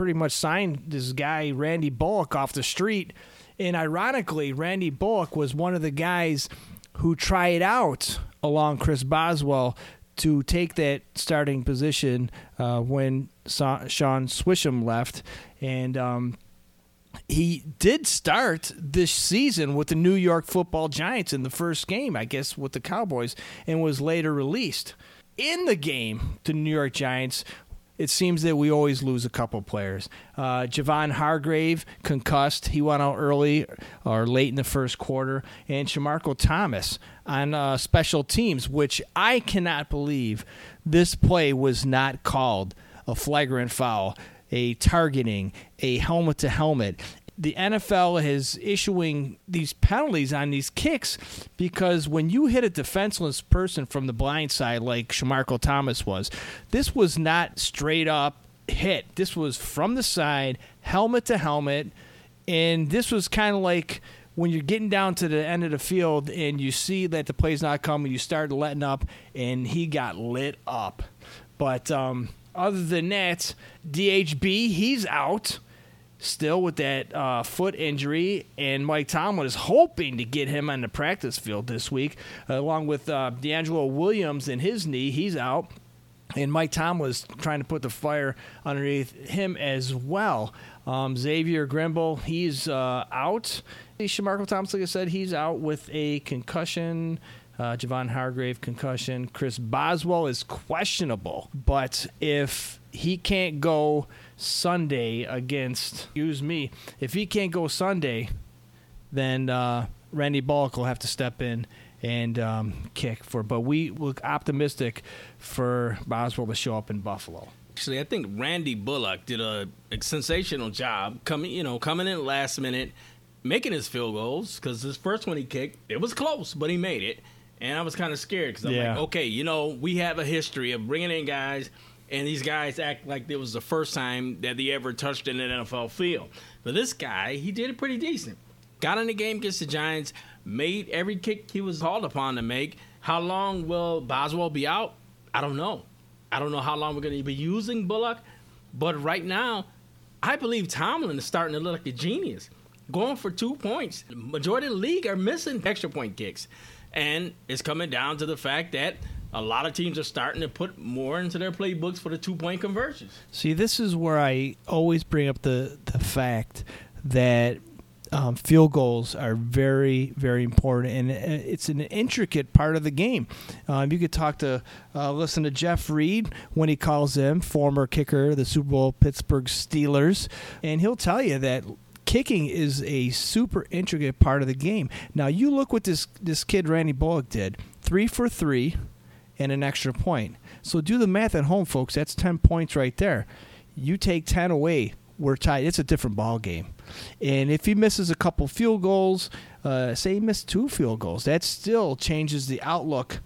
pretty much signed this guy Randy Bullock off the street, and ironically, Randy Bullock was one of the guys who tried out along Chris Boswell to take that starting position uh, when Sa- Shaun Suisham left, and. Um, he did start this season with the New York Football Giants in the first game, I guess, with the Cowboys, and was later released. In the game, the New York Giants, it seems that we always lose a couple players. Uh, Javon Hargrave concussed; he went out early or late in the first quarter, and Shamarko Thomas on uh, special teams, which I cannot believe this play was not called a flagrant foul a targeting, a helmet to helmet. The NFL is issuing these penalties on these kicks because when you hit a defenseless person from the blind side, like Shamarko Thomas was, this was not straight up hit. This was from the side, helmet to helmet. And this was kind of like when you're getting down to the end of the field and you see that the play's not coming, you start letting up, and he got lit up. But um, other than that, DHB, he's out still with that uh, foot injury, and Mike Tomlin is hoping to get him on the practice field this week, along with uh, DeAngelo Williams and his knee. He's out. And Mike Tomlin was trying to put the fire underneath him as well. Um, Xavier Grimble, he's uh, out. Shamarko Thompson, like I said, he's out with a concussion. Uh, Javon Hargrave concussion. Chris Boswell is questionable, but if he can't go Sunday against, excuse me, if he can't go Sunday, then uh, Randy Bullock will have to step in and um, kick for. But we look optimistic for Boswell to show up in Buffalo. Actually, I think Randy Bullock did a, a sensational job coming, you know, coming in last minute, making his field goals because his first one he kicked, it was close, but he made it. And I was kind of scared because I'm Yeah. like, okay, you know, we have a history of bringing in guys, and these guys act like it was the first time that they ever touched an NFL field. But this guy, he did it pretty decent. Got in the game against the Giants, made every kick he was called upon to make. How long will Boswell be out? I don't know. I don't know how long we're going to be using Bullock, but right now, I believe Tomlin is starting to look like a genius, going for two points. Majority of the league are missing extra point kicks, and it's coming down to the fact that a lot of teams are starting to put more into their playbooks for the two point conversions. See, this is where I always bring up the the fact that um, field goals are very, very important, and uh, it's an intricate part of the game. Um, you could talk to, uh, listen to Jeff Reed when he calls in, former kicker, the Super Bowl Pittsburgh Steelers, and he'll tell you that kicking is a super intricate part of the game. Now, you look what this this kid Randy Bullock did: three for three, and an extra point. So do the math at home, folks. That's ten points right there. You take ten away, we're tied. It's a different ball game. And if he misses a couple field goals, uh, say he missed two field goals, that still changes the outlook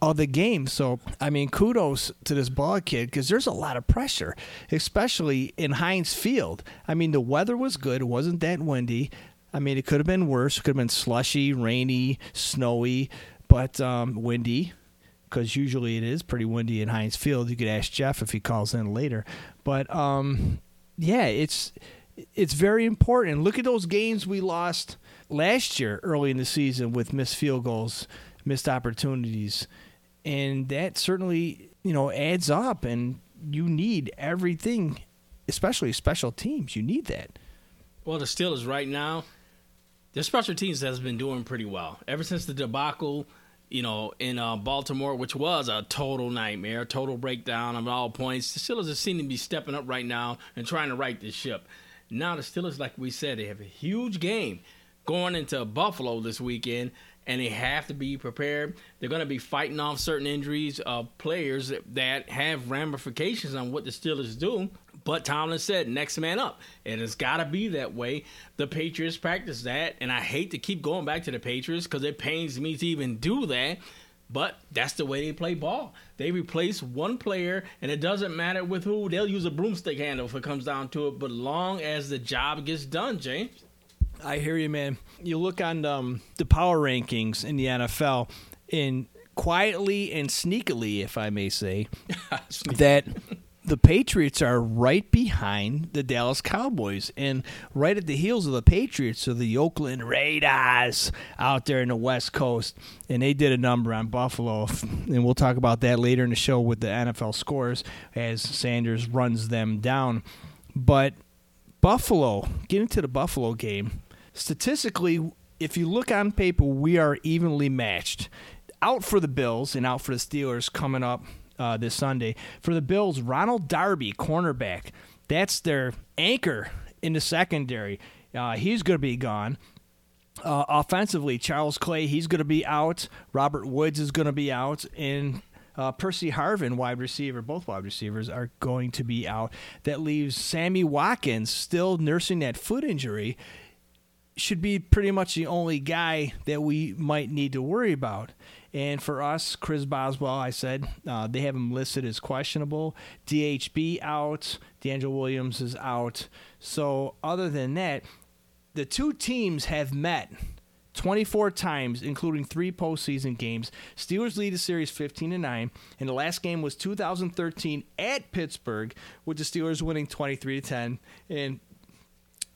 of the game. So, I mean, kudos to this ball kid because there's a lot of pressure, especially in Heinz Field. I mean, the weather was good; it wasn't that windy. I mean, it could have been worse. It could have been slushy, rainy, snowy, but um, windy because usually it is pretty windy in Heinz Field. You could ask Jeff if he calls in later, but um, yeah, it's it's very important. Look at those games we lost last year early in the season with missed field goals, missed opportunities, and that certainly you know adds up. And you need everything, especially special teams. You need that. Well, the Steelers right now, their special teams has been doing pretty well ever since the debacle, you know, in uh, Baltimore, which was a total nightmare, total breakdown of all points. The Steelers seem to be stepping up right now and trying to right this ship. Now the Steelers, like we said, they have a huge game going into Buffalo this weekend, and they have to be prepared. They're going to be fighting off certain injuries of players that have ramifications on what the Steelers do. But Tomlin said, next man up. And it's got to be that way. The Patriots practice that. And I hate to keep going back to the Patriots because it pains me to even do that. But that's the way they play ball. They replace one player, and it doesn't matter with who. They'll use a broomstick handle if it comes down to it, but long as the job gets done, James. I hear you, man. You look on um, the power rankings in the NFL, and quietly and sneakily, if I may say, that the Patriots are right behind the Dallas Cowboys, and right at the heels of the Patriots are the Oakland Raiders out there in the West Coast, and they did a number on Buffalo, and we'll talk about that later in the show with the NFL scores as Sanders runs them down. But Buffalo, getting to the Buffalo game, statistically, if you look on paper, we are evenly matched. Out for the Bills and out for the Steelers coming up uh, this Sunday. For the Bills, Ronald Darby, cornerback. That's their anchor in the secondary. Uh, he's going to be gone. Uh, offensively, Charles Clay, he's going to be out. Robert Woods is going to be out. And uh, Percy Harvin, wide receiver, both wide receivers are going to be out. That leaves Sammy Watkins still nursing that foot injury. Should be pretty much the only guy that we might need to worry about. And for us, Chris Boswell, I said uh, they have him listed as questionable. DHB out. DeAngelo Williams is out. So other than that, the two teams have met 24 times, including three postseason games. Steelers lead the series 15 to 9, and the last game was 2013 at Pittsburgh, with the Steelers winning 23 to 10. And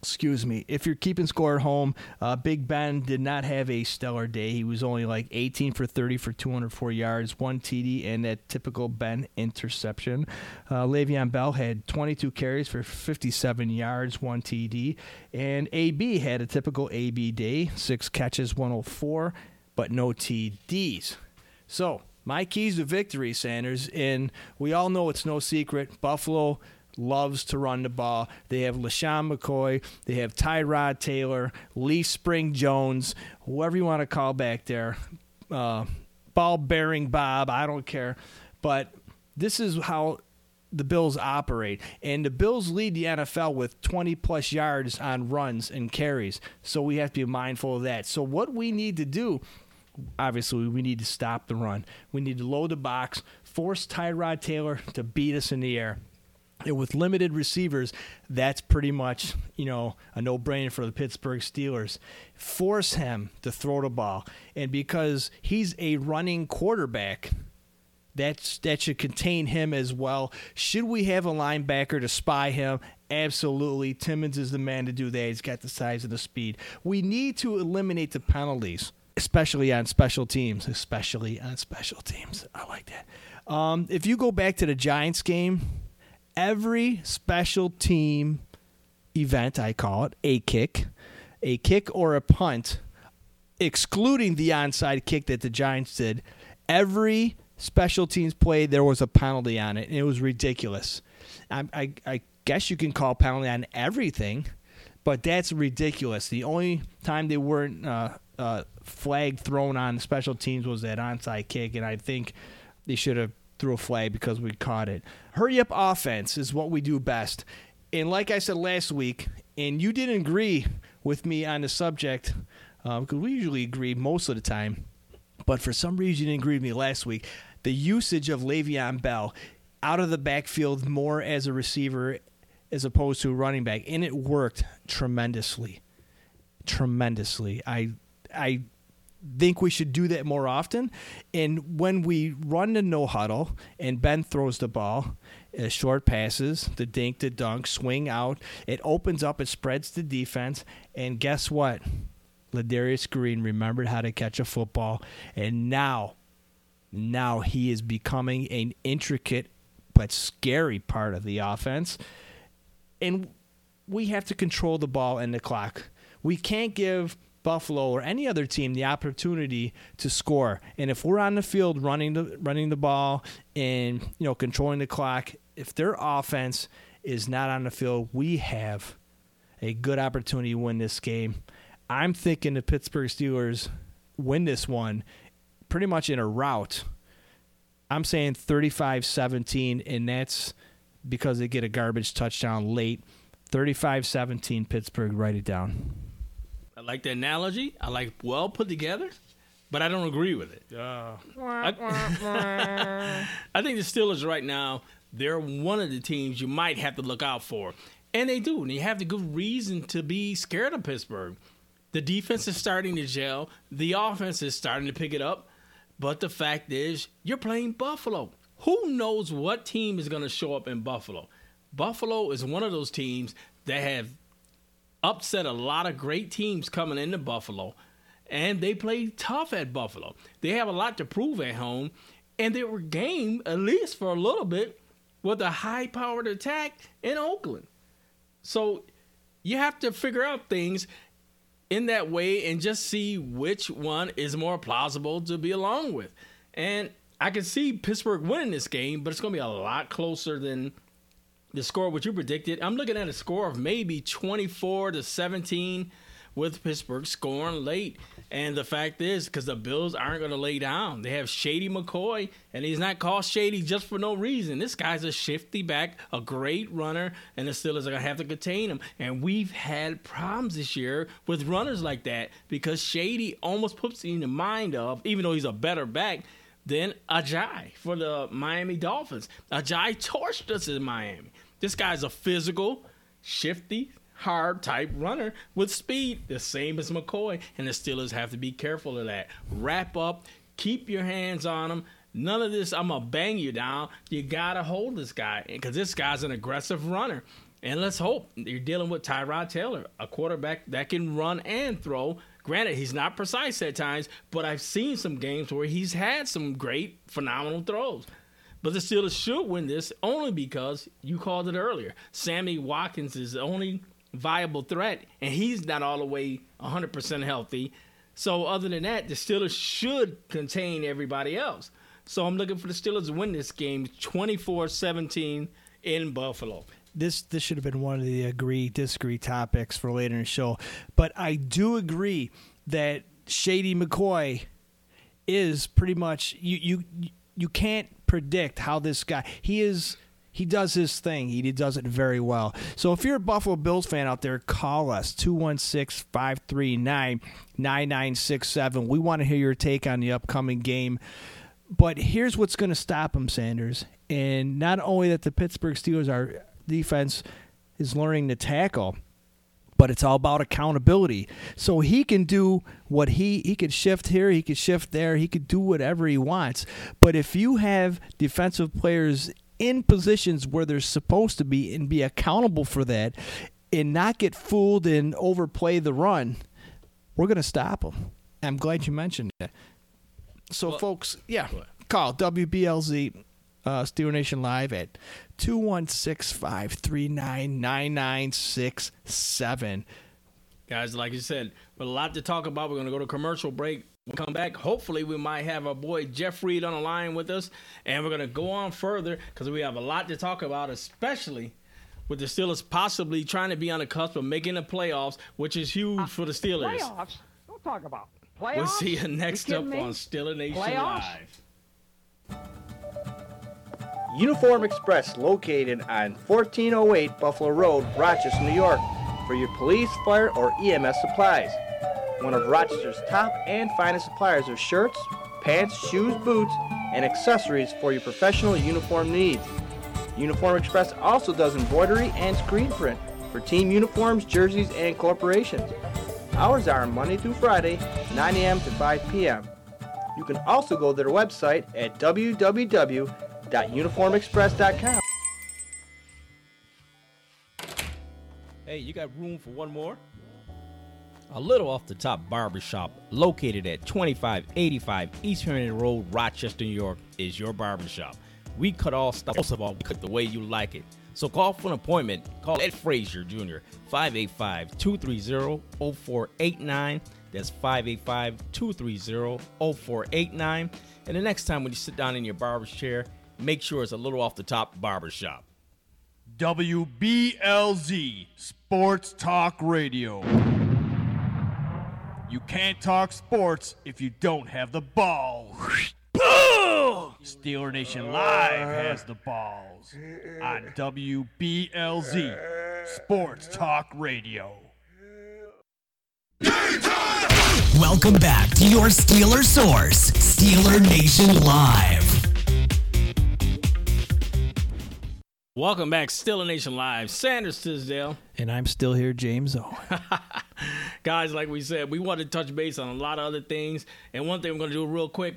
excuse me, if you're keeping score at home, uh, Big Ben did not have a stellar day. He was only like 18 for 30 for 204 yards, one TD, and that typical Ben interception. Uh, Le'Veon Bell had 22 carries for 57 yards, one TD, and AB had a typical AB day, six catches, 104, but no TDs. So, my keys to victory, Sanders, and we all know it's no secret. Buffalo loves to run the ball. They have LeSean McCoy, they have Tyrod Taylor, Lee Spring Jones, whoever you want to call back there, uh, ball bearing Bob, I don't care. But this is how the Bills operate. And the Bills lead the NFL with 20 plus yards on runs and carries. So we have to be mindful of that. So, what we need to do obviously we need to stop the run. We need to load the box, force Tyrod Taylor to beat us in the air. And with limited receivers, that's pretty much, you know, a no-brainer for the Pittsburgh Steelers. Force him to throw the ball. And because he's a running quarterback, that's that should contain him as well. Should we have a linebacker to spy him? Absolutely. Timmons is the man to do that. He's got the size and the speed. We need to eliminate the penalties especially on special teams, especially on special teams. I like that. Um, if you go back to the Giants game, every special team event, I call it a kick, a kick or a punt, excluding the onside kick that the Giants did, every special teams play, there was a penalty on it, and it was ridiculous. I, I, I guess you can call penalty on everything, but that's ridiculous. The only time they weren't uh, uh, flag thrown on special teams was that onside kick, and I think they should have threw a flag because we caught it. Hurry up offense is what we do best. And like I said last week, and you didn't agree with me on the subject, uh, because we usually agree most of the time, but for some reason you didn't agree with me last week. The usage of Le'Veon Bell out of the backfield more as a receiver as opposed to a running back, and it worked tremendously, tremendously. I I think we should do that more often. And when we run the no huddle and Ben throws the ball, uh, short passes, the dink, the dunk, swing out, it opens up, it spreads the defense. And guess what? Ladarius Green remembered how to catch a football, and now, now he is becoming an intricate but scary part of the offense. And we have to control the ball and the clock. We can't give Buffalo or any other team the opportunity to score. And if we're on the field running the running the ball and you know controlling the clock, if their offense is not on the field, we have a good opportunity to win this game. I'm thinking the Pittsburgh Steelers win this one pretty much in a rout. I'm saying 35 17, and that's because they get a garbage touchdown late. 35 17, Pittsburgh, write it down. I like the analogy. I like well put together, but I don't agree with it. I, I think the Steelers right now, they're one of the teams you might have to look out for. And they do. And you have the good reason to be scared of Pittsburgh. The defense is starting to gel. The offense is starting to pick it up. But the fact is, you're playing Buffalo. Who knows what team is going to show up in Buffalo? Buffalo is one of those teams that have upset a lot of great teams coming into Buffalo, and they play tough at Buffalo. They have a lot to prove at home, and they were game, at least for a little bit, with a high powered attack in Oakland. So you have to figure out things in that way and just see which one is more plausible to be along with. And I can see Pittsburgh winning this game, but it's going to be a lot closer than the score what you predicted. I'm looking at a score of maybe 24 to 17 with Pittsburgh scoring late. And the fact is, because the Bills aren't going to lay down, they have Shady McCoy, and he's not called Shady just for no reason. This guy's a shifty back, a great runner, and the Steelers are going to have to contain him. And we've had problems this year with runners like that because Shady almost puts in the mind of, even though he's a better back, than Ajayi for the Miami Dolphins. Ajayi torched us in Miami. This guy's a physical, shifty, hard type runner with speed, the same as McCoy. And the Steelers have to be careful of that. Wrap up, keep your hands on him. None of this, I'm going to bang you down. You got to hold this guy because this guy's an aggressive runner. And let's hope you're dealing with Tyrod Taylor, a quarterback that can run and throw. Granted, he's not precise at times, but I've seen some games where he's had some great, phenomenal throws. But the Steelers should win this only because you called it earlier. Sammy Watkins is the only viable threat, and he's not all the way 100% healthy. So, other than that, the Steelers should contain everybody else. So, I'm looking for the Steelers to win this game 24 17 in Buffalo. This this should have been one of the agree disagree topics for later in the show, but I do agree that Shady McCoy is pretty much you you you can't predict how this guy he is he does his thing. He does it very well. So if you're a Buffalo Bills fan out there, call us 216-539-9967. We want to hear your take on the upcoming game. But here's what's going to stop him, Sanders. And not only that the Pittsburgh Steelers our defense is learning to tackle, but it's all about accountability. So he can do what he he could shift here, he could shift there, he could do whatever he wants. But if you have defensive players in positions where they're supposed to be and be accountable for that and not get fooled and overplay the run, we're going to stop them. I'm glad you mentioned that. So Well- folks, yeah, call WBLZ uh, Steeler Nation Live at 216-539-9967. Guys, like you said, with a lot to talk about, we're going to go to commercial break. We'll come back. Hopefully, we might have our boy Jeff Reed on the line with us, and we're going to go on further because we have a lot to talk about, especially with the Steelers possibly trying to be on the cusp of making the playoffs, which is huge uh, for the Steelers. Playoffs? Don't talk about playoffs. We'll see you next You up kidding me? on Steeler Nation Playoffs? Live. Uniform Express, located on 1408 Buffalo Road, Rochester, New York, for your police, fire, or EMS supplies. One of Rochester's top and finest suppliers of shirts, pants, shoes, boots, and accessories for your professional uniform needs. Uniform Express also does embroidery and screen print for team uniforms, jerseys, and corporations. Hours are Monday through Friday, 9 a.m. to 5 p.m. You can also go to their website at www.uniformexpress.com. Hey, you got room for one more? A little off the top barbershop located at 2585 East Herndon Road, Rochester, New York is your barbershop. We cut all stuff. Most of all, we cut the way you like it. So call for an appointment. Call Ed Frazier Jr. 585-230-0489. That's 585-230-0489. And the next time when you sit down in your barber's chair, make sure it's a little off the top barbershop. WBLZ Sports Talk Radio. You can't talk sports if you don't have the balls. Boo! Steeler Nation Live has the balls on WBLZ Sports Talk Radio. Welcome back to your Steeler source, Steeler Nation Live. Welcome back, Steeler Nation Live. Sanders Tisdale. And I'm still here, James O. Guys, like we said, we want to touch base on a lot of other things. And one thing we're going to do real quick.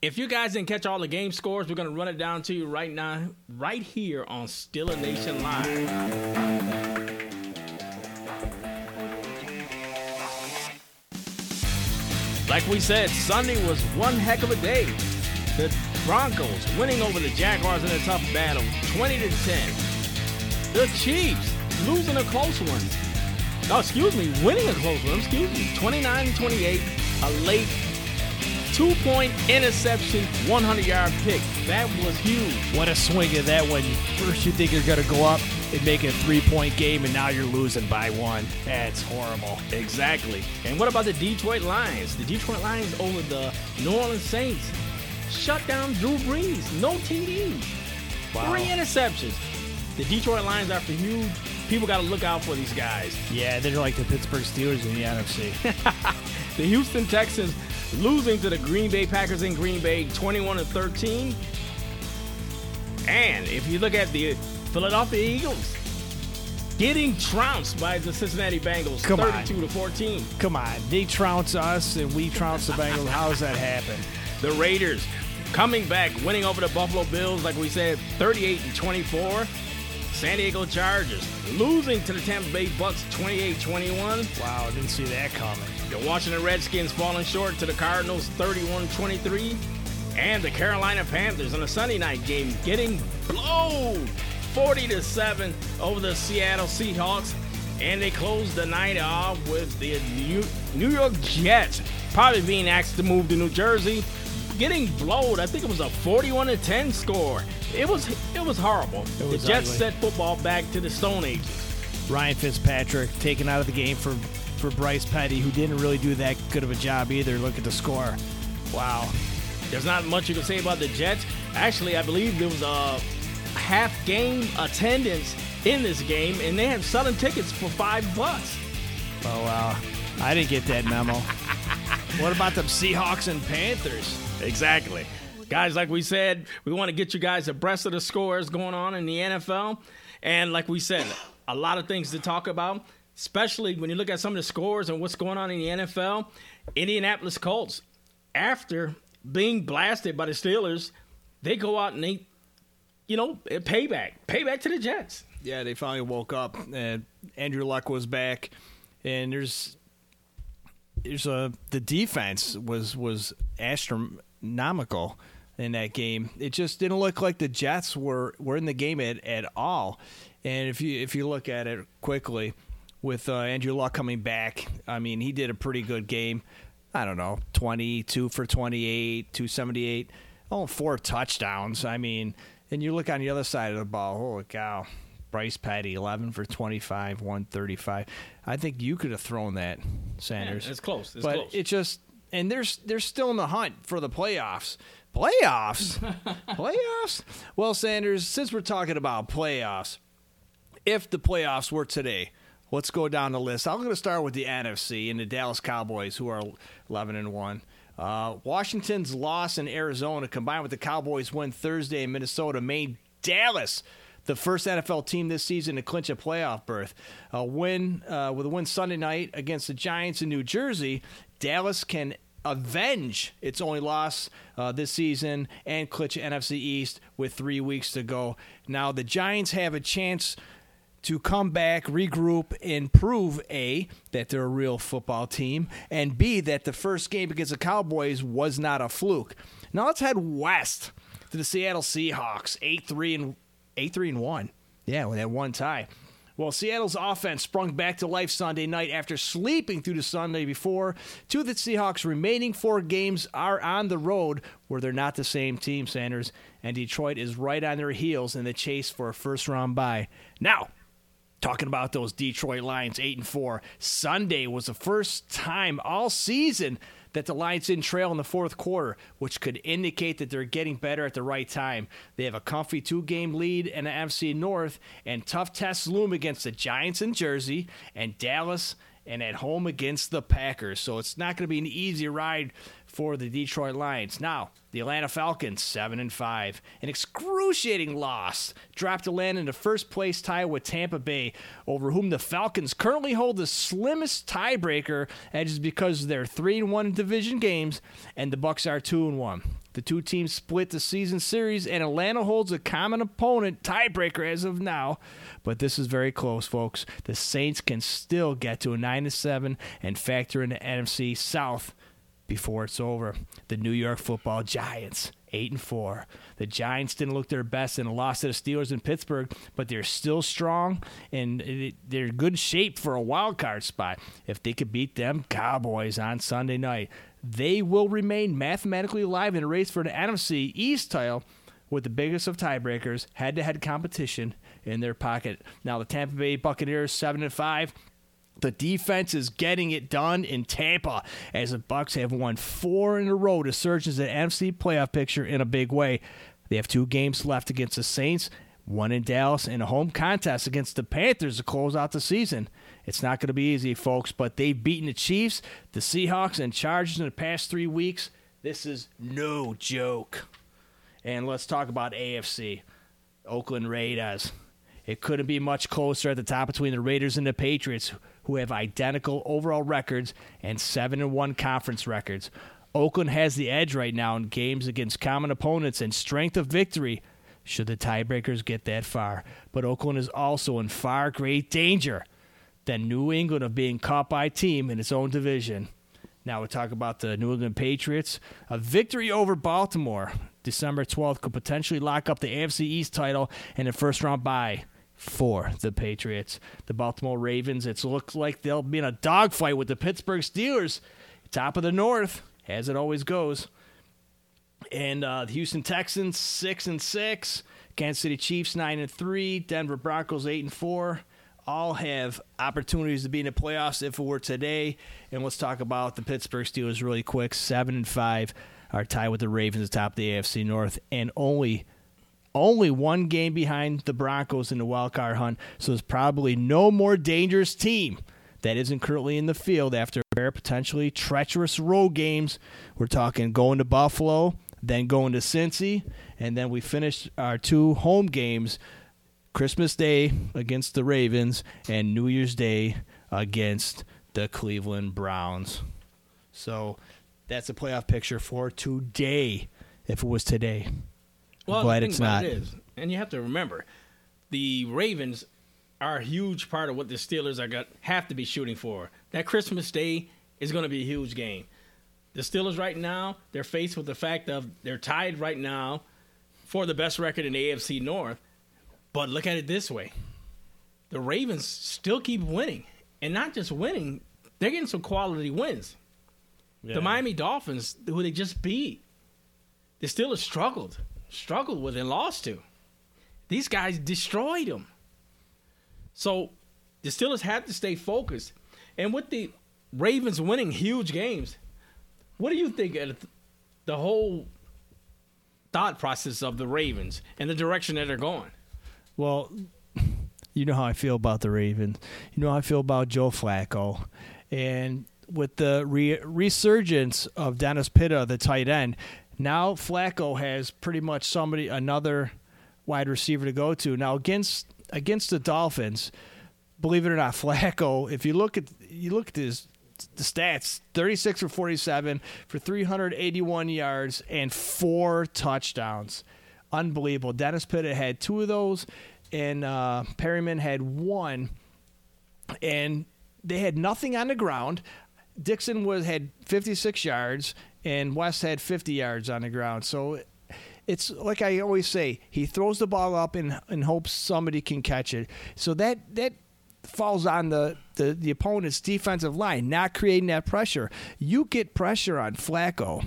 If you guys didn't catch all the game scores, we're going to run it down to you right now, right here on Steeler Nation Live. Like we said, Sunday was one heck of a day. The Broncos winning over the Jaguars in a tough battle, 20 to 10. The Chiefs losing a close one. Oh, excuse me, winning a close one. Excuse me, 29 to 28. A late two-point interception, 100-yard pick. That was huge. What a swing of that when first you think you're going to go up and make it a three-point game, and now you're losing by one. That's horrible. Exactly. And what about the Detroit Lions? The Detroit Lions over the New Orleans Saints shut down Drew Brees. No TDs. Wow. Three interceptions. The Detroit Lions are for huge. People got to look out for these guys. Yeah, they're like the Pittsburgh Steelers in the NFC. The Houston Texans losing to the Green Bay Packers in Green Bay 21 to 13. And if you look at the Philadelphia Eagles getting trounced by the Cincinnati Bengals Come on. 32 to 14. Come on, they trounce us and we trounce the Bengals. How does that happen? The Raiders coming back, winning over the Buffalo Bills, like we said, 38 and 24. San Diego Chargers losing to the Tampa Bay Bucks 28 21. Wow, didn't see that coming. You're watching the Washington Redskins falling short to the Cardinals 31 23. And the Carolina Panthers in a Sunday night game getting blown 40 to 7 over the Seattle Seahawks. And they closed the night off with the New York Jets probably being asked to move to New Jersey, getting blowed. I think it was a 41 to 10 score. It was it was horrible. It was the Jets ugly. set football back to the Stone Ages. Ryan Fitzpatrick taken out of the game for for Bryce Petty, who didn't really do that good of a job either. Look at the score. Wow. There's not much you can say about the Jets. Actually, I believe there was a half game attendance in this game, and they had selling tickets for five bucks. Oh wow. I didn't get that memo. what about them Seahawks and Panthers? Exactly. Guys, like we said, we want to get you guys abreast of the scores going on in the NFL. And like we said, a lot of things to talk about, especially when you look at some of the scores and what's going on in the NFL. Indianapolis Colts, after being blasted by the Steelers, they go out and they, you know, payback. Payback to the Jets. Yeah, they finally woke up. And Andrew Luck was back, and there's there's a the defense was was astronomical in that game. It just didn't look like the Jets were were in the game at, at all. And if you if you look at it quickly, with uh, Andrew Luck coming back, I mean he did a pretty good game. I don't know, twenty two for twenty eight, two seventy eight, oh four touchdowns. I mean, and you look on the other side of the ball. Holy cow! Bryce Petty, 11 for 25, 135. I think you could have thrown that, Sanders. it's close. It's but close. it just and they're they're still in the hunt for the playoffs. Playoffs, playoffs. Well, Sanders, since we're talking about playoffs, if the playoffs were today, let's go down the list. I'm going to start with the NFC and the Dallas Cowboys, who are 11 and one. Uh, Washington's loss in Arizona, combined with the Cowboys' win Thursday in Minnesota, made Dallas the first NFL team this season to clinch a playoff berth. A win uh, with a win Sunday night against the Giants in New Jersey, Dallas can avenge its only loss uh, this season and clinch NFC East with three weeks to go. Now the Giants have a chance to come back, regroup, and prove A, that they're a real football team, and B, that the first game against the Cowboys was not a fluke. Now let's head west to the Seattle Seahawks, 8 3 and 8 3 and 1. Yeah, with that one tie. Well, Seattle's offense sprung back to life Sunday night after sleeping through the Sunday before. Two of the Seahawks' remaining four games are on the road where they're not the same team, Sanders, and Detroit is right on their heels in the chase for a first round bye. Now, Talking about those Detroit Lions, eight and four. Sunday was the first time all season that the Lions didn't trail in the fourth quarter, which could indicate that they're getting better at the right time. They have a comfy two-game lead in the NFC North, and tough tests loom against the Giants in Jersey and Dallas, and at home against the Packers. So it's not going to be an easy ride for the Detroit Lions. Now, the Atlanta Falcons, seven and five, an excruciating loss, dropped to land in first place tie with Tampa Bay, over whom the Falcons currently hold the slimmest tiebreaker, and is because they're three and one in division games, and the Bucks are two and one. The two teams split the season series, and Atlanta holds a common opponent tiebreaker as of now. But this is very close, folks. The Saints can still get to a nine to seven and factor in the NFC South before it's over. The New York Football Giants, eight and four. The Giants didn't look their best in a loss to the Steelers in Pittsburgh, but they're still strong and they're in good shape for a wild card spot. If they could beat them Cowboys on Sunday night, they will remain mathematically alive in a race for the NFC East title with the biggest of tiebreakers, head-to-head competition in their pocket. Now the Tampa Bay Buccaneers seven and five. The defense is getting it done in Tampa as the Bucks have won four in a row to surge into the NFC playoff picture in a big way. They have two games left against the Saints, one in Dallas, and a home contest against the Panthers to close out the season. It's not going to be easy, folks, but they've beaten the Chiefs, the Seahawks, and Chargers in the past three weeks. This is no joke. And let's talk about AFC. Oakland Raiders. It couldn't be much closer at the top between the Raiders and the Patriots, who have identical overall records and 7 and 1 conference records. Oakland has the edge right now in games against common opponents and strength of victory should the tiebreakers get that far. But Oakland is also in far great danger than New England of being caught by a team in its own division. Now we talk about the New England Patriots. A victory over Baltimore December 12th could potentially lock up the AFC East title and a first round bye for the Patriots. The Baltimore Ravens, it looks like they'll be in a dogfight with the Pittsburgh Steelers, top of the North, as it always goes. And uh, the Houston Texans, six and six. Kansas City Chiefs, nine and three. Denver Broncos, eight and four. All have opportunities to be in the playoffs if it were today. And let's talk about the Pittsburgh Steelers really quick. Seven and five are tied with the Ravens atop the AFC North, and only only one game behind the Broncos in the wild card hunt. So there's probably no more dangerous team that isn't currently in the field after a pair of potentially treacherous road games. We're talking going to Buffalo, then going to Cincy, and then we finished our two home games Christmas Day against the Ravens and New Year's Day against the Cleveland Browns. So that's a playoff picture for today, if it was today. Well, thing it's not. It is, and you have to remember, the Ravens are a huge part of what the Steelers are got have to be shooting for. That Christmas Day is going to be a huge game. The Steelers right now, they're faced with the fact of they're tied right now for the best record in the AFC North. But look at it this way: the Ravens still keep winning, and not just winning, they're getting some quality wins. The Miami Dolphins, who they just beat, the Steelers struggled, struggled with and lost to. These guys destroyed them. So the Steelers have to stay focused. And with the Ravens winning huge games, what do you think of the whole thought process of the Ravens and the direction that they're going? Well, you know how I feel about the Ravens. You know how I feel about Joe Flacco. And with the re- resurgence of Dennis Pitta, the tight end, now Flacco has pretty much somebody, another wide receiver to go to. Now against against the Dolphins, believe it or not, Flacco. If you look at you look at his the stats 36 for 47 for 381 yards and four touchdowns unbelievable dennis pitta had two of those and uh, Perriman had one and they had nothing on the ground dixon was had 56 yards and west had 50 yards on the ground so it's like I always say, he throws the ball up and, and hopes somebody can catch it. So that that falls on the, the, the opponent's defensive line, not creating that pressure. You get pressure on Flacco,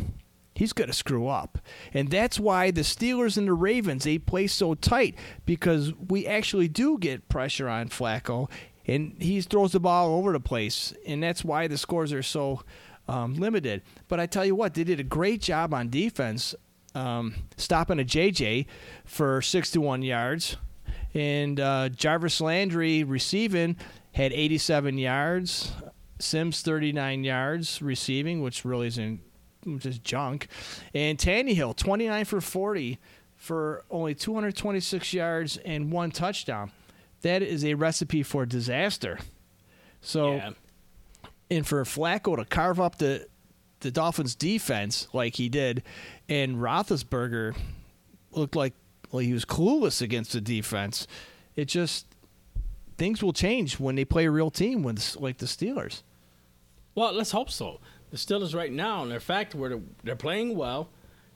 he's going to screw up. And that's why the Steelers and the Ravens, they play so tight because we actually do get pressure on Flacco and he throws the ball all over the place. And that's why the scores are so um, limited. But I tell you what, they did a great job on defense um, stopping a JJ for 61 yards. And uh, Jarvis Landry receiving had 87 yards. Sims 39 yards receiving, which really isn't is junk. And Tannehill 29 for 40 for only 226 yards and one touchdown. That is a recipe for disaster. So, Yeah. And for Flacco to carve up the the Dolphins defense like he did, and Roethlisberger looked like well he was clueless against the defense. It just things will change when they play a real team like the Steelers. Well, let's hope so. The Steelers right now, in their fact, where they're, they're playing well,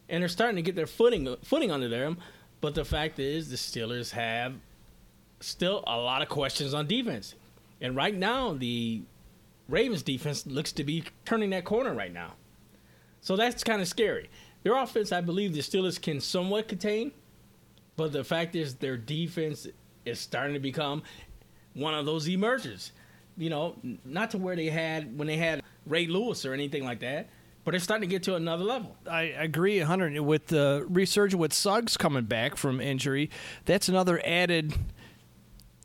and they're starting to get their footing footing under them. But the fact is, the Steelers have still a lot of questions on defense, and right now the Ravens defense looks to be turning that corner right now. So that's kind of scary. Their offense, I believe, the Steelers can somewhat contain, but the fact is their defense is starting to become one of those emergers. You know, not to where they had when they had Ray Lewis or anything like that, but they're starting to get to another level. I agree 100 with the resurgence with Suggs coming back from injury. That's another added,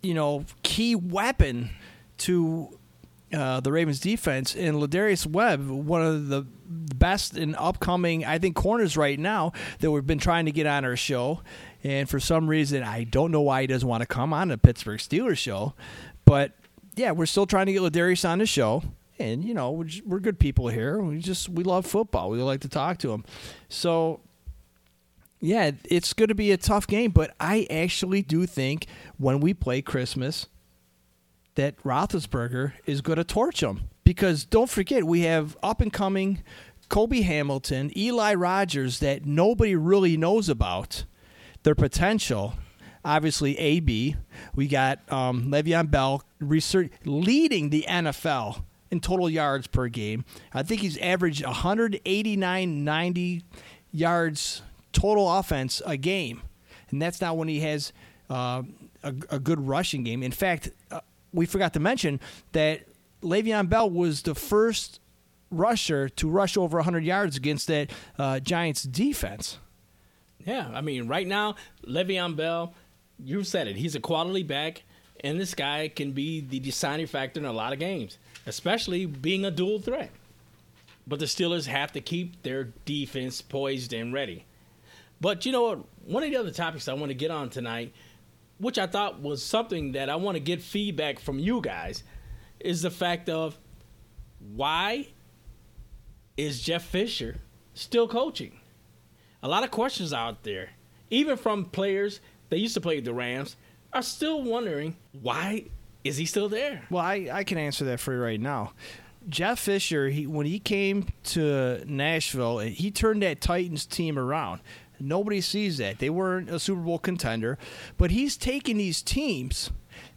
you know, key weapon to uh, the Ravens defense. And Lardarius Webb, one of the best and upcoming, I think, corners right now that we've been trying to get on our show. And for some reason, I don't know why he doesn't want to come on the Pittsburgh Steelers show, but yeah, we're still trying to get Lardarius on the show. And you know we're, just, we're good people here. We just we love football. We like to talk to them. So yeah, it's going to be a tough game. But I actually do think when we play Christmas, that Roethlisberger is going to torch them because don't forget we have up and coming Cobi Hamilton, Eli Rogers that nobody really knows about their potential. Obviously, AB. We got um, Le'Veon Bell research leading the NFL in total yards per game. I think he's averaged 189, 90 yards total offense a game, and that's not when he has uh, a, a good rushing game. In fact, uh, we forgot to mention that Le'Veon Bell was the first rusher to rush over 100 yards against that uh, Giants defense. Yeah, I mean, right now, Le'Veon Bell, you've said it. He's a quality back, and this guy can be the deciding factor in a lot of games, especially being a dual threat. But the Steelers have to keep their defense poised and ready. But you know what? One of the other topics I want to get on tonight, which I thought was something that I want to get feedback from you guys, is the fact of why is Jeff Fisher still coaching? A lot of questions out there, even from players that used to play the Rams, are still wondering why is he still there? Well, I, I can answer that for you right now. Jeff Fisher, he when he came to Nashville, he turned that Titans team around. Nobody sees that. They weren't a Super Bowl contender, but he's taking these teams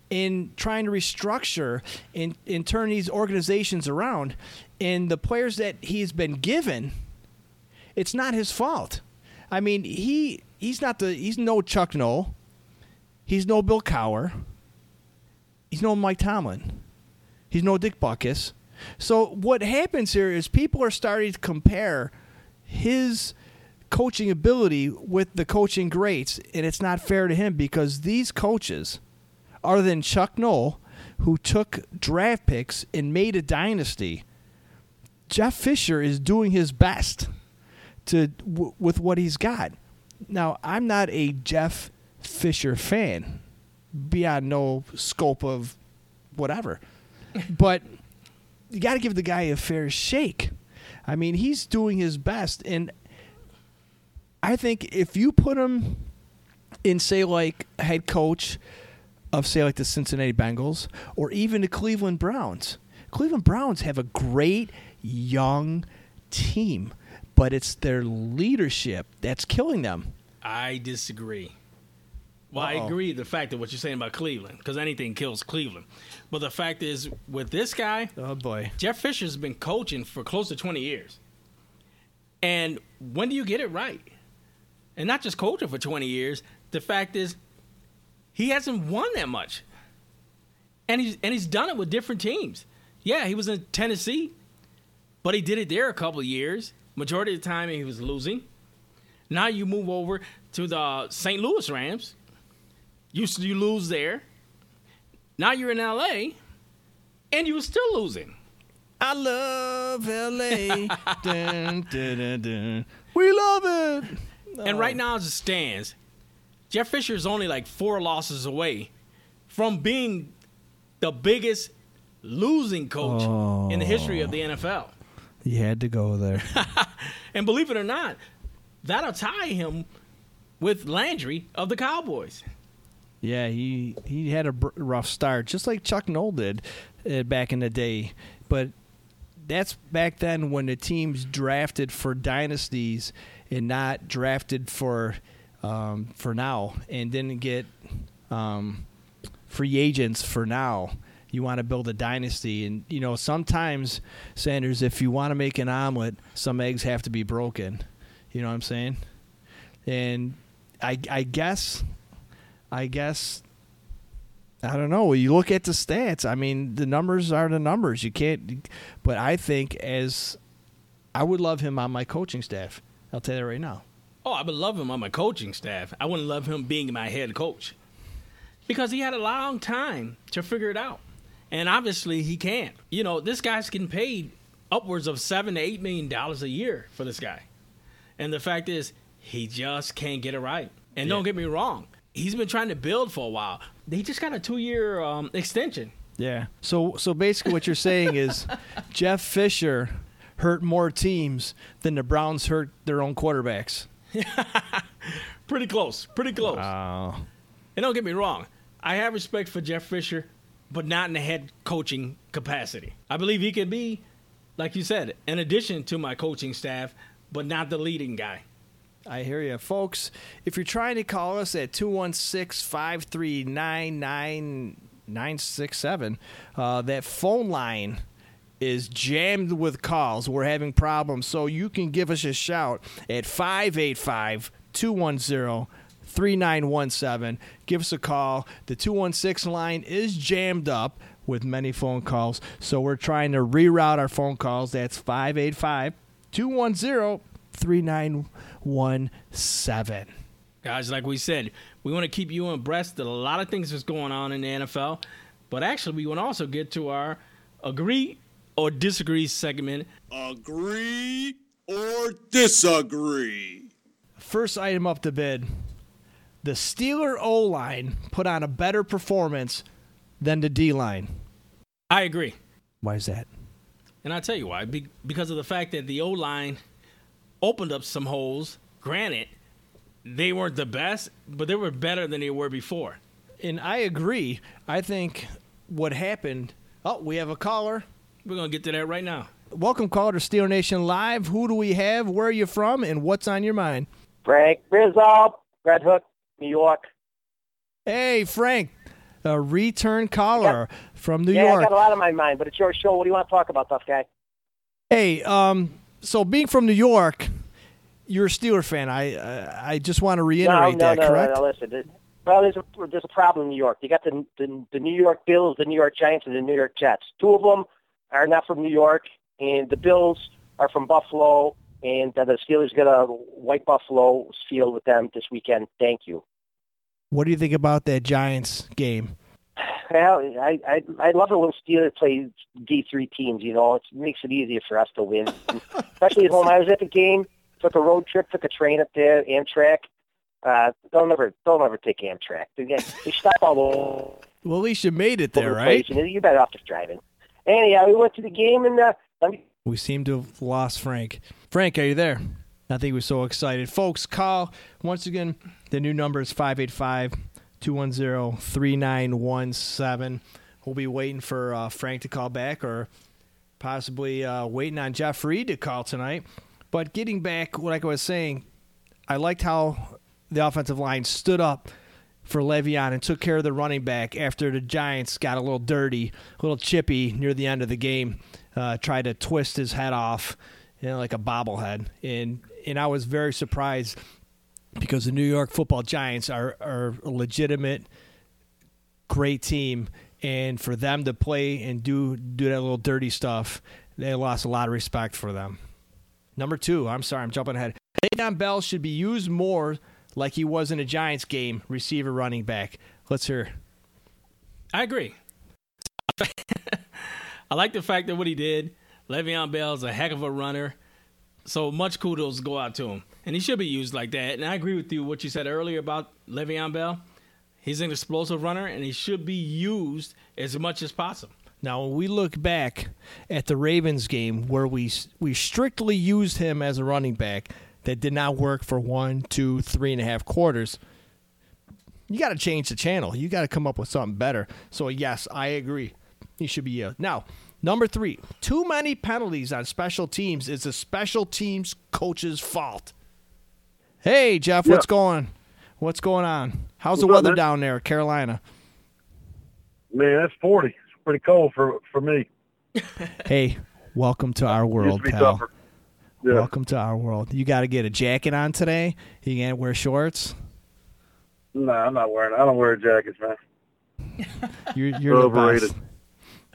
and trying to restructure and, and turn these organizations around. And the players that he's been given, it's not his fault. I mean, he he's not the he's no Chuck Noll. He's no Bill Cowher. He's no Mike Tomlin. He's no Dick Butkus. So what happens here is people are starting to compare his coaching ability with the coaching greats, and it's not fair to him because these coaches, other than Chuck Noll, who took draft picks and made a dynasty, Jeff Fisher is doing his best to w- with what he's got. Now, I'm not a Jeff Fisher fan beyond no scope of whatever. but you got to give the guy a fair shake. I mean, he's doing his best and I think if you put him in say like head coach of say like the Cincinnati Bengals or even the Cleveland Browns. Cleveland Browns have a great young team, but it's their leadership that's killing them. I disagree. Well, I Uh-oh. agree the fact that what you're saying about Cleveland, because anything kills Cleveland. But the fact is, with this guy, Oh boy. Jeff Fisher's been coaching for close to 20 years. And when do you get it right? And not just coaching for 20 years. The fact is, he hasn't won that much. And he's, and he's done it with different teams. Yeah, he was in Tennessee, but he did it there a couple of years. Majority of the time, he was losing. Now you move over to the St. Louis Rams. You, you lose there. Now you're in LA, and you were still losing. I love L.A. dun, dun, dun. We love it. And right now, as it stands, Jeff Fisher is only like four losses away from being the biggest losing coach in the history of the NFL. He had to go there. And believe it or not, that'll tie him with Landry of the Cowboys. Yeah, he he had a br- rough start, just like Chuck Noll did uh, back in the day. But that's back then when the teams drafted for dynasties and not drafted for um, for now, and didn't get um, free agents for now. You want to build a dynasty, and you know sometimes Sanders, if you want to make an omelet, some eggs have to be broken. You know what I'm saying? And I, I guess I guess I don't know. You look at the stats. I mean, the numbers are the numbers. You can't. But I think as I would love him on my coaching staff. I'll tell you that right now. Oh, I would love him on my coaching staff. I wouldn't love him being my head coach because he had a long time to figure it out, and obviously he can't. You know, this guy's getting paid upwards of seven to eight million dollars a year for this guy, and the fact is, he just can't get it right. And don't get me wrong, he's been trying to build for a while. He just got a two-year um, extension. Yeah. So so basically, what you're saying is Jeff Fisher hurt more teams than the Browns hurt their own quarterbacks. Pretty close. Pretty close. Oh. And don't get me wrong, I have respect for Jeff Fisher, but not in the head coaching capacity. I believe he could be, like you said, an addition to my coaching staff, but not the leading guy. I hear you, folks. If you're trying to call us at 216 539 9967, uh, that phone line is jammed with calls. We're having problems. So you can give us a shout at 585 210 3917. Give us a call. The 216 line is jammed up with many phone calls. So we're trying to reroute our phone calls. That's 585 210 3917. Guys, like we said, we want to keep you abreast of a lot of things that's going on in the NFL, but actually, we want to also get to our agree or disagree segment. Agree or disagree? First item up to bid the Steeler O line put on a better performance than the D line. I agree. Why is that? And I'll tell you why. Be- because of the fact that the O line opened up some holes. Granted, they weren't the best, but they were better than they were before. And I agree. I think what happened. Oh, we have a caller. We're going to get to that right now. Welcome, caller to Steeler Nation Live. Who do we have? Where are you from? And what's on your mind? Frank Rizzo, Red Hook, New York. Hey, Frank, a return caller from New yeah, York. I got a lot on my mind, but it's your show. What do you want to talk about, tough guy? Hey, um, so being from New York, you're a Steeler fan. I uh, I just want to reiterate no, no, that, no, correct? no, no, listen. Well, there's a, there's a problem in New York. You got the, the the New York Bills, the New York Giants, and the New York Jets. Two of them are not from New York, and the Bills are from Buffalo, and uh, the Steelers got a white Buffalo field with them this weekend. Thank you. What do you think about that Giants game? Well, I I I love it when Steelers play D three teams. You know, it makes it easier for us to win, especially at home. I was at the game, took a road trip, took a train up there, Amtrak. Uh, don't ever don't ever take Amtrak. They, get- they stop all over. Well, at least you made it there, right? You're better off just driving. Anyhow, we went to the game, and uh, We seem to have lost Frank. Frank, are you there? I think we're so excited. Folks, call. Once again, the new number is 585 210 3917. We'll be waiting for uh, Frank to call back or possibly uh, waiting on Jeff Reed to call tonight. But getting back, like I was saying, I liked how the offensive line stood up for Le'Veon and took care of the running back after the Giants got a little dirty, a little chippy near the end of the game. Uh, tried to twist his head off, you know, like a bobblehead, and and I was very surprised because the New York Football Giants are are a legitimate, great team, and for them to play and do do that little dirty stuff, they lost a lot of respect for them. Number two, I'm sorry, I'm jumping ahead. Le'Veon Bell should be used more like he was in a Giants game, receiver, running back. Let's hear. I agree. I like the fact that what he did. Le'Veon Bell's a heck of a runner. So much kudos go out to him. And he should be used like that. And I agree with you what you said earlier about Le'Veon Bell. He's an explosive runner and he should be used as much as possible. Now, when we look back at the Ravens game where we we strictly used him as a running back, that did not work for one, two, three and a half quarters. You got to change the channel. You got to come up with something better. So yes, I agree. He should be uh, now. Number three, too many penalties on special teams is a special teams coach's fault. Hey Jeff, what's going? What's going on? How's the weather down there, Carolina? Man, that's forty. It's pretty cold for for me. Hey, welcome to our world, pal. tougher. Yeah. Welcome to our world. You got to get a jacket on today. You can't wear shorts. No, I'm not wearing. I don't wear jackets, man. You're, you're the Overrated. best.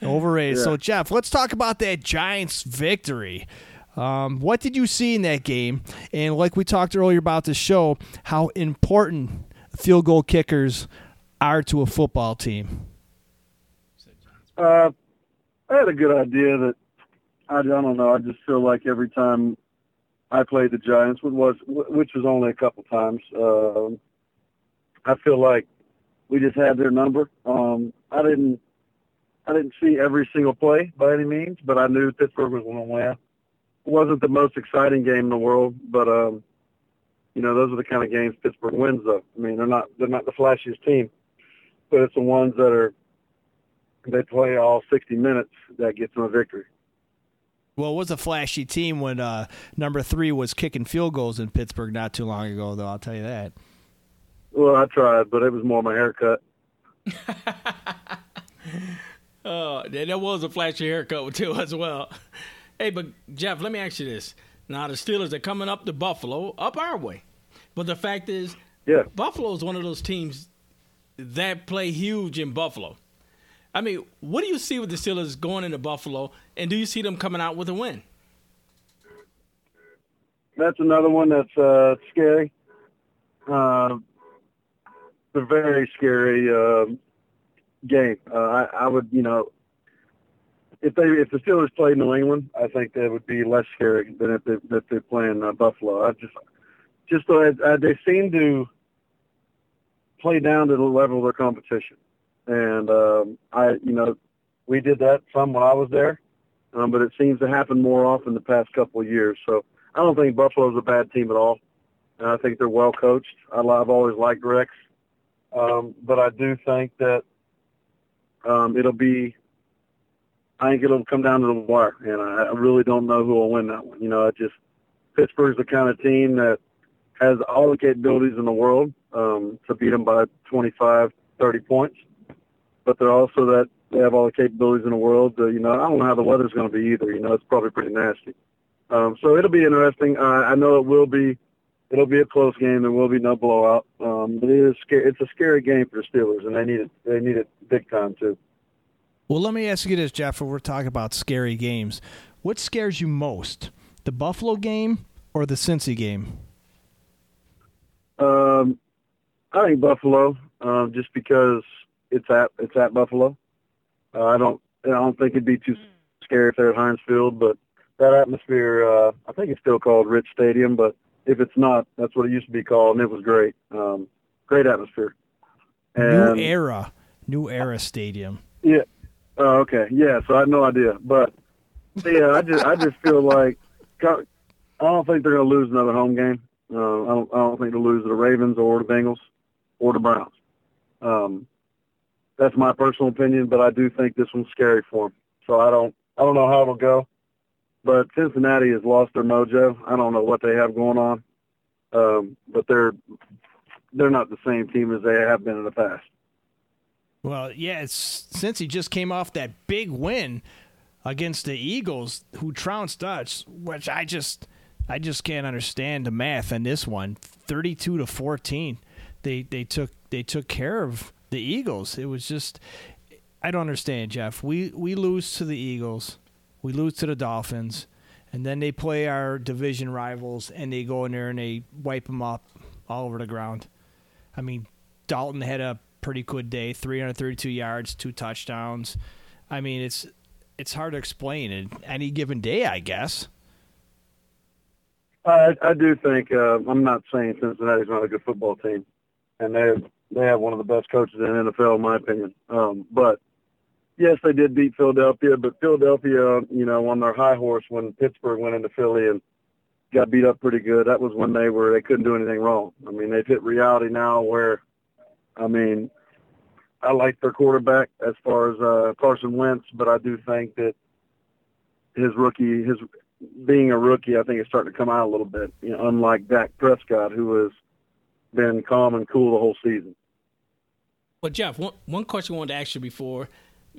Overrated. Yeah. So, Jeff, let's talk about that Giants victory. Um, what did you see in that game? And like we talked earlier about the show, how important field goal kickers are to a football team. Uh, I had a good idea that I, I don't know. I just feel like every time I played the Giants, which was which was only a couple times, um, I feel like we just had their number. Um, I didn't I didn't see every single play by any means, but I knew Pittsburgh was going to win. It wasn't the most exciting game in the world, but um, you know those are the kind of games Pittsburgh wins. Though I mean they're not they're not the flashiest team, but it's the ones that are they play all 60 minutes that gets them a victory. Well, it was a flashy team when uh, number three was kicking field goals in Pittsburgh not too long ago, though. I'll tell you that. Well, I tried, but it was more my haircut. Oh, that was a flashy haircut too, as well. Hey, but Jeff, let me ask you this: Now the Steelers are coming up to Buffalo, up our way, but the fact is, Yeah. Buffalo is one of those teams that play huge in Buffalo. I mean, what do you see with the Steelers going into Buffalo, and do you see them coming out with a win? That's another one that's uh, scary. Uh, it's a very scary uh, game. Uh, I, I would, you know, if they if the Steelers played New England, I think that would be less scary than if they if they're playing uh, Buffalo. I just just uh, they seem to play down to the level of their competition, and um, I, you know, we did that some when I was there, um, but it seems to happen more often the past couple of years. So I don't think Buffalo's a bad team at all. And I think they're well coached. I've always liked Rex, um, but I do think that um, it'll be. I think it'll come down to the wire, and I, I really don't know who will win that one. You know, I just Pittsburgh's the kind of team that has all the capabilities in the world um, to beat them by 25, 30 points, but they're also that they have all the capabilities in the world. To, you know, I don't know how the weather's going to be either. You know, it's probably pretty nasty. Um, so it'll be interesting. Uh, I know it will be. It'll be a close game. There will be no blowout. Um, but it is. sca- It's a scary game for the Steelers, and they need it. They need it big time too. Well, let me ask you this, Jeff. If we're talking about scary games, what scares you most, the Buffalo game or the Cincy game? Um, I think Buffalo, um, just because it's at it's at Buffalo. Uh, I don't I don't think it'd be too scary if they're at Heinz Field, but that atmosphere, uh, I think it's still called Rich Stadium, but if it's not, that's what it used to be called, and it was great. Um, great atmosphere. And, New era, new era stadium. Yeah. Oh, okay. Yeah. So I had no idea, but yeah, I just I just feel like I don't think they're going to lose another home game. Uh, I don't I don't think they'll lose to the Ravens or the Bengals or the Browns. Um, that's my personal opinion, but I do think this one's scary for them. So I don't I don't know how it'll go, but Cincinnati has lost their mojo. I don't know what they have going on, um, but they're they're not the same team as they have been in the past. Well, yeah, it's Cincy just came off that big win against the Eagles, who trounced us, which I just I just can't understand the math in this one. Thirty-two to fourteen, they they took they took care of the Eagles. It was just I don't understand, Jeff. We we lose to the Eagles, we lose to the Dolphins, and then they play our division rivals, and they go in there and they wipe them up all over the ground. I mean, Dalton had a pretty good day, 332 yards, two touchdowns. I mean, it's it's hard to explain in any given day, I guess. I, I do think uh, I'm not saying Cincinnati's not a good football team, and they they have one of the best coaches in the NFL, in my opinion. Um, but yes, they did beat Philadelphia, but Philadelphia, you know, on their high horse when Pittsburgh went into Philly and got beat up pretty good. That was when they were they couldn't do anything wrong. I mean, they've hit reality now where, I mean, I like their quarterback as far as uh, Carson Wentz, but I do think that his rookie, his being a rookie, I think is starting to come out a little bit. You know, unlike Dak Prescott, who has been calm and cool the whole season. But Jeff, one one question I wanted to ask you before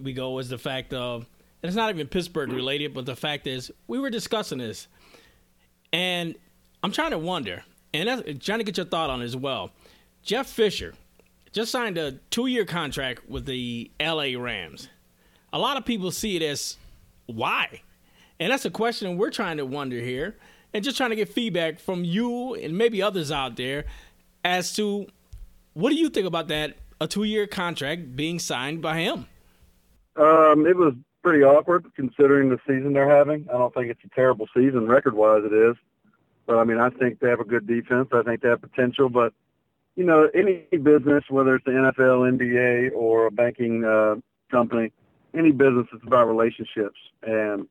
we go was the fact of, and it's not even Pittsburgh related, but the fact is we were discussing this, and I'm trying to wonder, and that's, trying to get your thought on it as well. Jeff Fisher just signed a two-year contract with the L.A. Rams. A lot of people see it as why, and that's a question we're trying to wonder here, and just trying to get feedback from you and maybe others out there as to what do you think about that a two-year contract being signed by him? Um, it was pretty awkward considering the season they're having. I don't think it's a terrible season record-wise. It is, but I mean, I think they have a good defense. I think they have potential, but you know, any business, whether it's the NFL, NBA, or a banking uh, company, any business, it's about relationships. And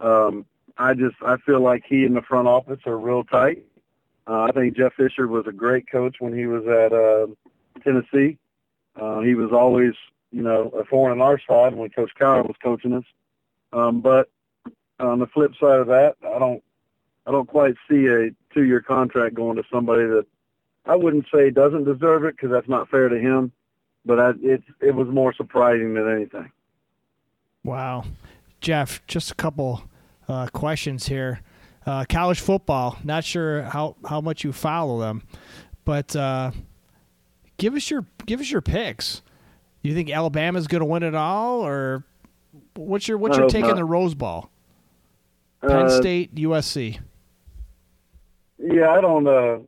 um, I just I feel like he and the front office are real tight. Uh, I think Jeff Fisher was a great coach when he was at uh, Tennessee. Uh, he was always, you know, a thorn on our side when Coach Cowher was coaching us. Um, but on the flip side of that, I don't, I don't quite see a two-year contract going to somebody that I wouldn't say doesn't deserve it because that's not fair to him. But I, it's it was more surprising than anything. Wow, Jeff, just a couple uh, questions here. Uh, college football. Not sure how, how much you follow them, but uh, give us your give us your picks. You think Alabama's going to win it all, or what's your what's I your take on the Rose Bowl? Penn Uh, State, USC. Yeah, I don't. Uh,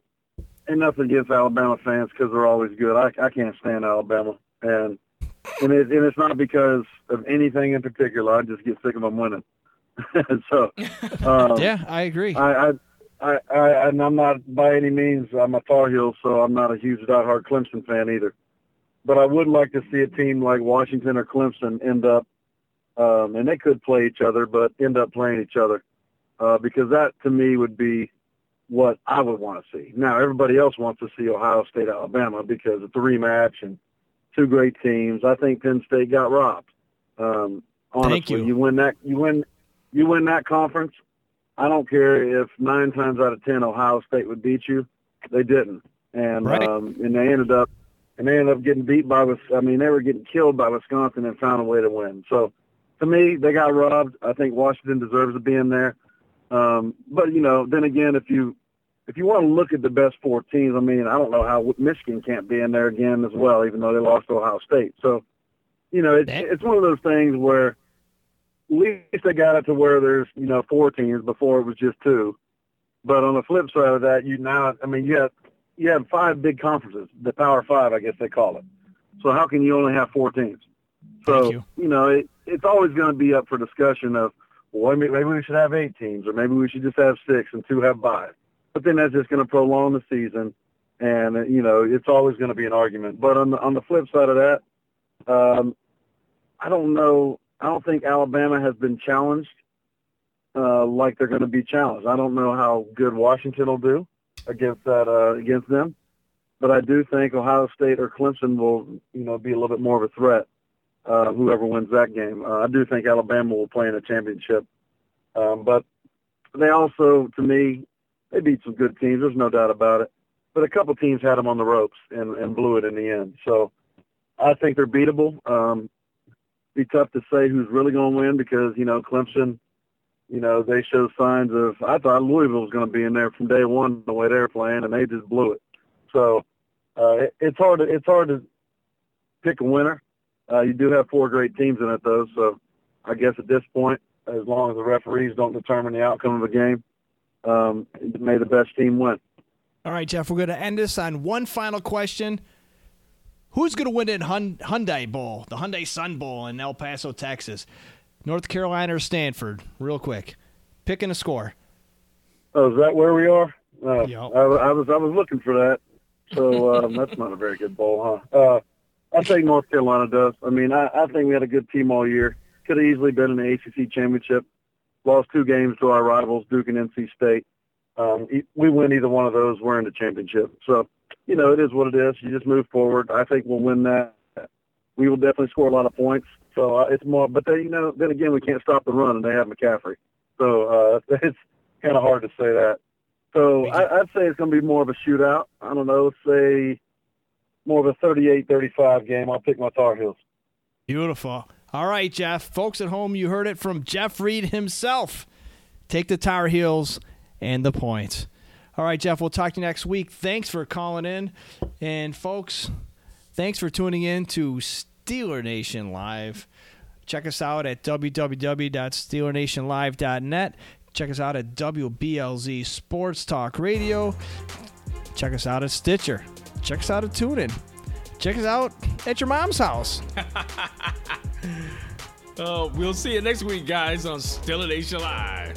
ain't nothing against Alabama fans because they're always good. I I can't stand Alabama, and and it and it's not because of anything in particular. I just get sick of them winning. so um, yeah, I agree. I, I I I and I'm not by any means I'm a Tar Heel, so I'm not a huge diehard Clemson fan either. But I would like to see a team like Washington or Clemson end up, um, and they could play each other, but end up playing each other, uh, because that to me would be what I would want to see. Now everybody else wants to see Ohio State Alabama because it's a rematch and two great teams. I think Penn State got robbed. Um, honestly, you. win that you win you win that conference. I don't care if nine times out of ten Ohio State would beat you. They didn't, and Right. um, and they ended up and they ended up getting beat by I mean they were getting killed by Wisconsin and found a way to win. So to me, they got robbed. I think Washington deserves to be in there. Um, but you know, then again, if you if you want to look at the best four teams, I mean, I don't know how Michigan can't be in there again as well, even though they lost to Ohio State. So, you know, it's That- it's one of those things where least they got it to where there's you know four teams before it was just two. But on the flip side of that, you now, I mean, you have you have five big conferences, the Power Five, I guess they call it. So how can you only have four teams? So Thank you. know, it, it's always going to be up for discussion of well, maybe, maybe we should have eight teams, or maybe we should just have six and two have five. But then that's just going to prolong the season, and you know, it's always going to be an argument. But on the on the flip side of that, um, I don't know. I don't think Alabama has been challenged uh, like they're going to be challenged. I don't know how good Washington will do against that uh, against them, but I do think Ohio State or Clemson will, you know, be a little bit more of a threat. Uh, whoever wins that game, uh, I do think Alabama will play in a championship. Um, but they also, to me, they beat some good teams. There's no doubt about it. But a couple teams had them on the ropes and, and blew it in the end. So I think they're beatable. Um, be tough to say who's really going to win because you know Clemson, you know they show signs of. I thought Louisville was going to be in there from day one the way they're playing, and they just blew it. So uh, it, it's hard to it's hard to pick a winner. Uh, you do have four great teams in it though, so I guess at this point, as long as the referees don't determine the outcome of a game, um, may the best team win. All right, Jeff, we're going to end this on one final question. Who's going to win in Hun- Hyundai Bowl, the Hyundai Sun Bowl in El Paso, Texas? North Carolina or Stanford? Real quick. Picking a score. Oh, is that where we are? Uh, Yep. I, I was I was looking for that. So um, that's not a very good bowl, huh? Uh, I think North Carolina does. I mean, I, I think we had a good team all year. Could have easily been in the ACC championship. Lost two games to our rivals, Duke and NC State. Um, we win either one of those, we're in the championship. So, you know, it is what it is. You just move forward. I think we'll win that. We will definitely score a lot of points. So uh, it's more, but then, you know, then again, we can't stop the run, and they have McCaffrey. So uh, it's kind of hard to say that. So I, I'd say it's going to be more of a shootout. I don't know, say more of a 38-35 game. I'll pick my Tar Heels. Beautiful. All right, Jeff. Folks at home, you heard it from Jeff Reed himself. Take the Tar Heels and the points. All right, Jeff, we'll talk to you next week. Thanks for calling in. And, folks, thanks for tuning in to Steeler Nation Live. Check us out at www.steelernationlive.net. Check us out at WBLZ Sports Talk Radio. Check us out at Stitcher. Check us out at TuneIn. Check us out at your mom's house. Uh, we'll see you next week, guys, on Steeler Nation Live.